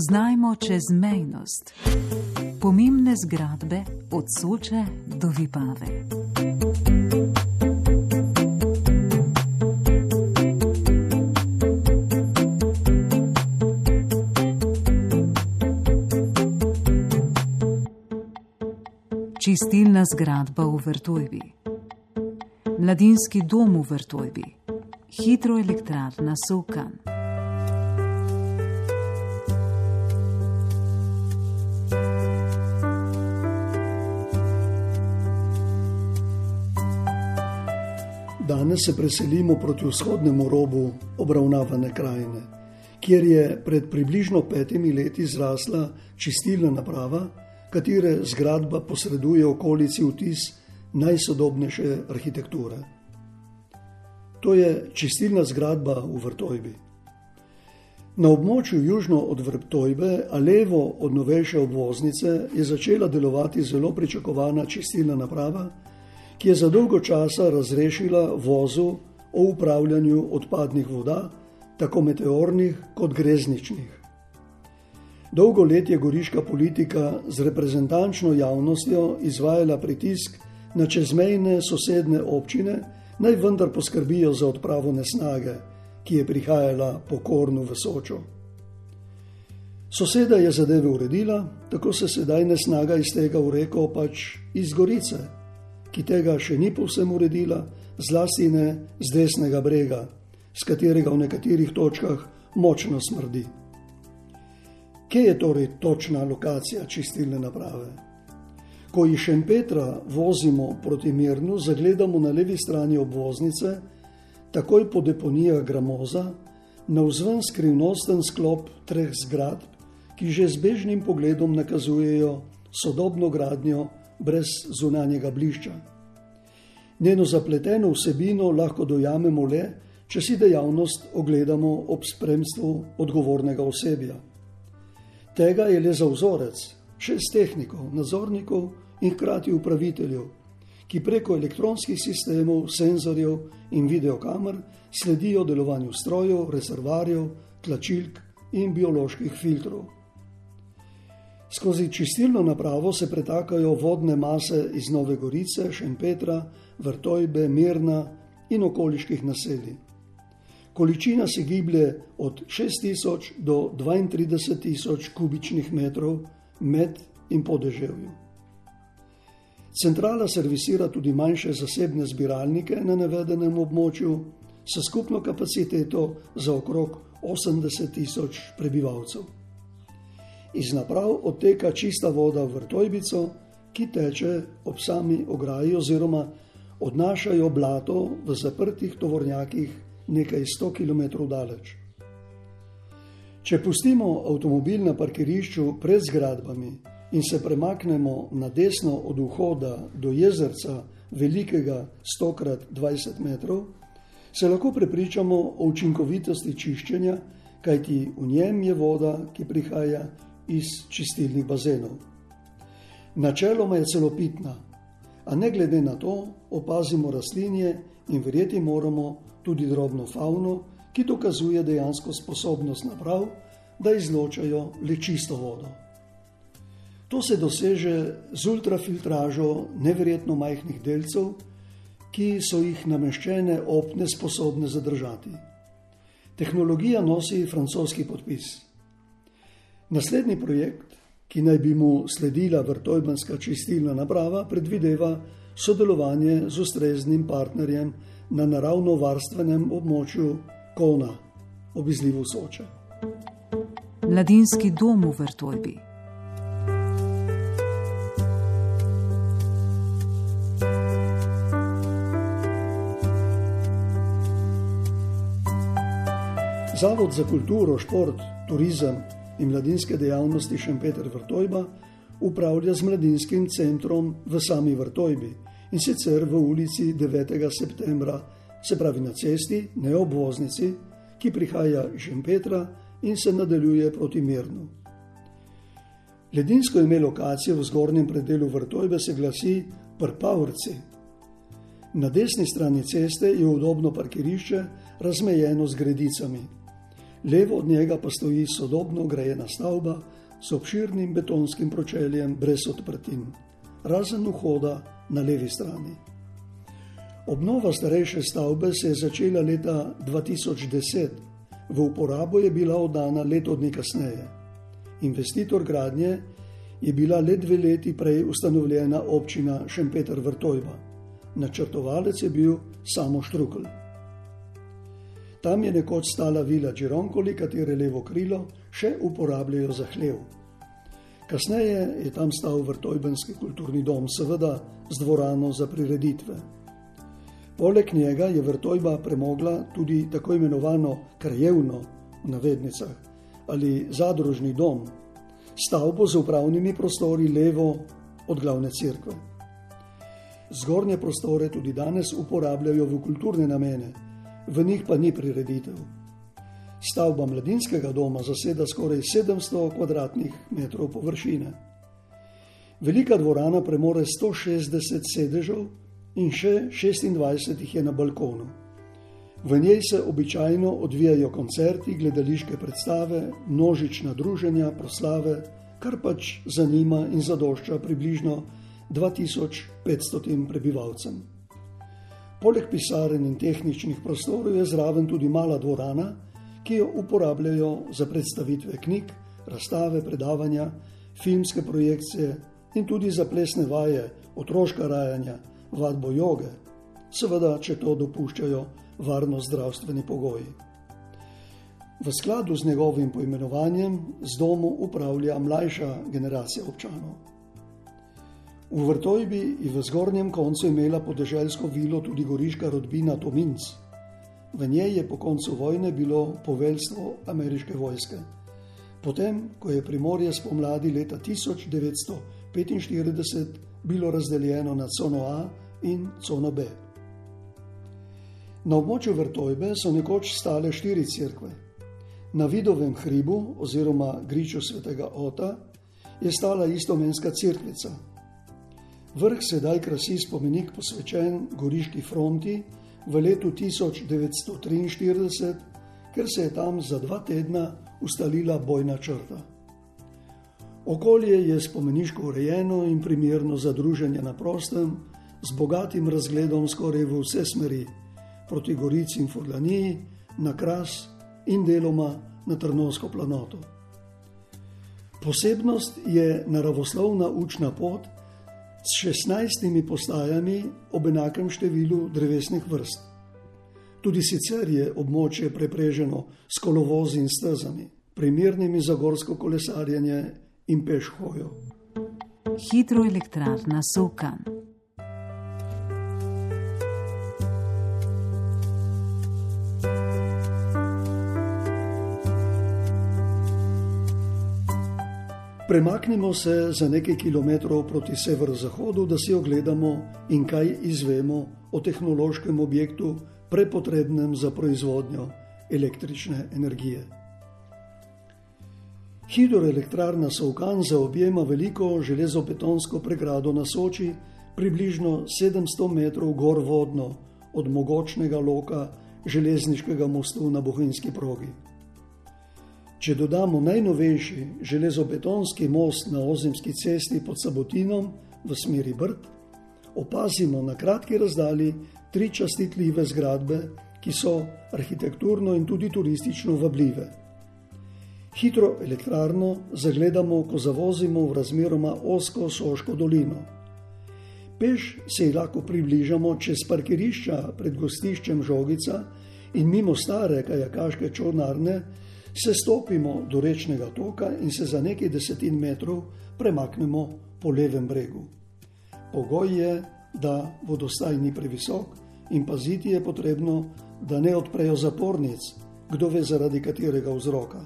Spoznajmo čezmejnost. Pomembne zgradbe od Soče do Vipave. Čistilna zgradba v Vrtojbi, mladinski dom v Vrtojbi, hidroelektrarna Sovkan. Danes se preselimo proti vzhodnemu robu obravnavane krajine, kjer je pred približno petimi leti zrasla čistilna naprava, katere zgradba posreduje okolici vtis najsodobnejše arhitekture. To je čistilna zgradba v Vrtojbi. Na območju južno od Vrtojbe, a levo od novejše obvoznice, je začela delovati zelo pričakovana čistilna naprava ki je za dolgo časa razrešila vozu o upravljanju odpadnih voda, tako meteornih kot grezničnih. Dolgo let je goriška politika z reprezentančno javnostjo izvajala pritisk na čezmejne sosedne občine, naj vendar poskrbijo za odpravo nesnage, ki je prihajala po kornu v Sočo. Soseda je zadeve uredila, tako se sedaj nesnaga iz tega v reko pač iz Gorice ki tega še ni povsem uredila, zlasti ne z desnega brega, z katerega v nekaterih točkah močno smrdi. Kje je torej točna lokacija čistilne naprave? Ko iz Šempetra vozimo proti Mirnu, zagledamo na levi strani obvoznice, takoj po deponijah Gramoza, na vzven skrivnosten sklop treh zgradb, ki že z bežnim pogledom nakazujejo sodobno gradnjo brez zunanjega blišča. Njeno zapleteno vsebino lahko dojamemo le, če si dejavnost ogledamo ob spremstvu odgovornega osebja. Tega je le za vzorec šest tehnikov, nadzornikov in hkrati upraviteljev, ki preko elektronskih sistemov, senzorjev in videokamer sledijo delovanju strojev, rezervarjev, tlačilk in bioloških filtrov. Skozi čistilno napravo se pretakajo vodne mase iz Nove Gorice, Šempetra, Vrtojbe, Mirna in okoliških naselij. Količina se giblje od 6000 do 32000 kubičnih metrov med in po deževju. Centrala servisira tudi manjše zasebne zbiralnike na navedenem območju, s skupno kapaciteto za okrog 80 tisoč prebivalcev. Iz naprav odteka čista voda v vrtojbico, ki teče ob sami ograji oziroma odnašajo blato v zaprtih tovornjakih nekaj sto km daleč. Če pustimo avtomobil na parkirišču pred zgradbami in se premaknemo na desno od vhoda do jezerca, velikega 100x20 metrov, se lahko prepričamo o učinkovitosti čiščenja, kajti v njem je voda, ki prihaja iz čistilnih bazenov. Načeloma je celo pitna, a ne glede na to opazimo rastlinje in verjeti moramo tudi drobno fauno, ki dokazuje dejansko sposobnost naprav, da izločajo le čisto vodo. To se doseže z ultrafiltražo neverjetno majhnih delcev, ki so jih nameščene opne sposobne zadržati. Tehnologija nosi francoski podpis. Naslednji projekt, ki naj bi mu sledila vrtojbanska čistilna naprava, predvideva sodelovanje z ustreznim partnerjem na naravno-varstvenem območju Kona ob izlivu Soče. Mladinski dom v Vrtojbi. Zavod za kulturo, šport, turizem in mladinske dejavnosti Šempeter Vrtojba upravlja z mladinskim centrom v sami Vrtojbi in sicer v ulici 9. septembra, se pravi na cesti, ne obvoznici, ki prihaja iz Šempetra in se nadaljuje proti Mirnu. Ledinsko ime lokacije v zgornjem predelu Vrtojbe se glasi Prpavrci. Na desni strani ceste je udobno parkirišče, razmejeno z gredicami. Levo od njega pa stoji sodobno grajena stavba s obširnim betonskim pročeljem brez odprtin, razen vhoda na levi strani. Obnova starejše stavbe se je začela leta 2010, v uporabo je bila oddana leto dni kasneje. Investitor gradnje je bila le dve leti prej ustanovljena občina Šempeter Vrtojba. Načrtovalec je bil samo Štrukl. Tam je nekoč stala vila Džironkoli, katere levo krilo še uporabljajo za hlev. Kasneje je tam stal vrtojbenski kulturni dom, seveda z dvorano za prireditve. Poleg njega je vrtojba premogla tudi tako imenovano krajevno v navednicah ali zadružni dom, stavbo z upravnimi prostori levo od glavne cerkve. Zgornje prostore tudi danes uporabljajo v kulturne namene, v njih pa ni prireditev. Stavba mladinskega doma zaseda skoraj 700 km2 površine. Velika dvorana premore 160 sedežev in še 26 jih je na balkonu. V njej se običajno odvijajo koncerti, gledališke predstave, množična druženja, proslave, kar pač zanima in zadošča približno 2500 prebivalcem. Poleg pisaren in tehničnih prostorov je zraven tudi mala dvorana, ki jo uporabljajo za predstavitve knjig, razstave, predavanja, filmske projekcije in tudi za plesne vaje, otroška rajanja, vadbo joge, seveda, če to dopuščajo varno zdravstveni pogoji. V skladu z njegovim poimenovanjem z domu upravlja mlajša generacija občanov. V Vrtojbi je v zgornjem koncu imela podeželsko vilo tudi goriška rodbina Tominc. V njej je po koncu vojne bilo poveljstvo ameriške vojske. Potem, ko je primorje spomladi leta 1945 bilo razdeljeno na cono A in cono B. Na območju Vrtojbe so nekoč stale štiri cerkve. Na vidovem hribu oziroma griču svetega Ota je stala istomenska cerkvica. Vrh sedaj krasi spomenik posvečen Goriški fronti v letu 1943, ker se je tam za dva tedna ustalila bojna črta. Okolje je spomeniško urejeno in primerno za druženje na prostem, z bogatim razgledom skoraj v vse smeri proti Gorici in Furlaniji, na Kras in deloma na Trnovsko planoto. Posebnost je naravoslovna učna pot s 16 postajami ob enakem številu drevesnih vrst. Tudi sicer je območje prepreženo s kolovozi in stezami, primernimi za gorsko kolesarjenje in peš hojo. Hidroelektrarna Sokan. Premaknimo se za nekaj kilometrov proti severozahodu, da si ogledamo in kaj izvemo o tehnološkem objektu, prepotrebnem za proizvodnjo električne energije. Hidroelektrarna Sovkan zaobjema veliko železobetonsko pregrado na Soči, približno 700 metrov gor vodno od mogočnega loka železniškega mostu na Bohinjski progi. Če dodamo najnovejši železobetonski most na ozemski cesti pod Sabotinom v smeri Brd, opazimo na kratki razdalji tri častitljive zgradbe, ki so arhitekturno in tudi turistično vabljive. Hitro elektrarno zagledamo, ko zavozimo v razmeroma osko Soško dolino. Peš se ji lahko približamo čez parkirišča pred gostiščem Žogica in mimo stare kajakaške čornarne, se stopimo do rečnega toka in se za nekaj desetin metrov premaknemo po levem bregu. Pogoj je, da vodostaj ni previsok in paziti je potrebno, da ne odprejo zapornic, kdo ve zaradi katerega vzroka.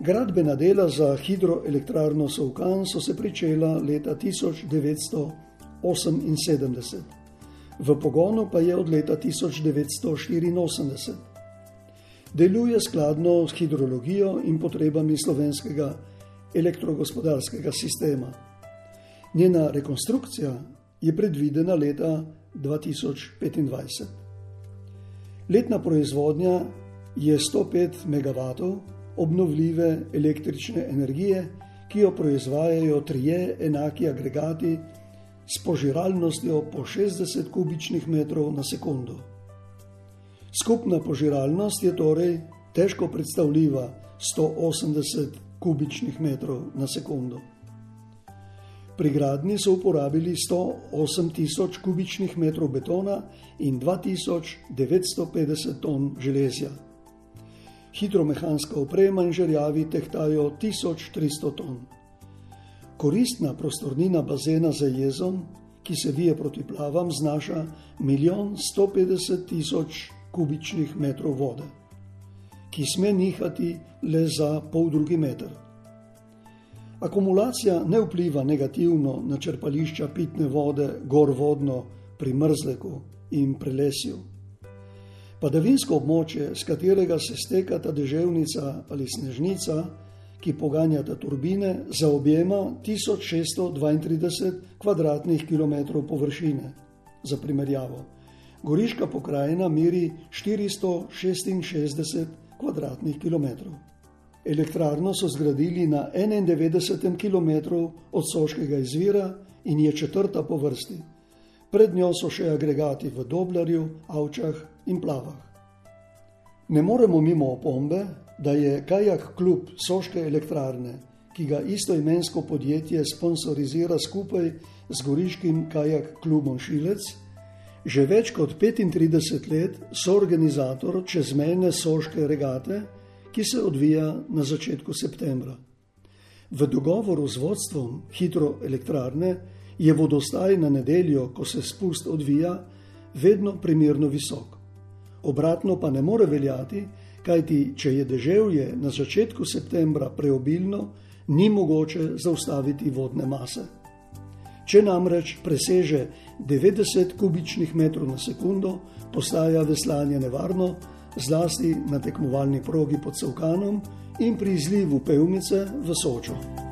Gradbena dela za hidroelektrarno Sovkan so se pričela leta 1978, v pogonu pa je od leta 1984 deluje skladno s hidrologijo in potrebami slovenskega elektrogospodarskega sistema. Njena rekonstrukcija je predvidena leta 2025. Letna proizvodnja je 105 MW obnovljive električne energije, ki jo proizvajajo trije enaki agregati s požiralnostjo po 60 kubičnih metrov na sekundo. Skupna požiralnost je torej težko predstavljiva 180 kubičnih metrov na sekundo. Pri gradni so uporabili 108 tisoč kubičnih metrov betona in 2950 ton železja. Hidromehanska oprema in žerjavi tehtajo 1300 ton. Koristna prostornina bazena za jezom, ki se vije proti plavam, znaša 1 150 tisoč kubičnih metrov vode, ki sme nihati le za pol drugi meter. Akumulacija ne vpliva negativno na črpališča pitne vode, gor vodno pri mrzleku in prelesju. Padavinsko območje, z katerega se stekata deževnica ali snežnica, ki poganjata turbine, zaobjema 1632 km2 površine. Za primerjavo, Goriška pokrajina meri 466 km2. Elektrarno so zgradili na 91 km od Soškega izvira in je četrta po vrsti. Pred njo so še agregati v Doblarju, Avčah in Plavah. Ne moremo mimo opombe, da je kajak klub Soške elektrarne, ki ga istoimensko podjetje sponsorizira skupaj z goriškim kajak klubom Šilec, že več kot 35 let soorganizator čezmejne soške regate, ki se odvija na začetku septembra. V dogovoru z vodstvom hidroelektrarne je vodostaj na nedeljo, ko se spust odvija, vedno primerno visok. Obratno pa ne more veljati, kajti če je deževje na začetku septembra preobilno, ni mogoče zaustaviti vodne mase. Če namreč preseže 90 kubičnih metrov na sekundo, postaja veslanje nevarno, zlasti na tekmovalni progi pod Savkanom in pri izlivu pevnice v Sočo.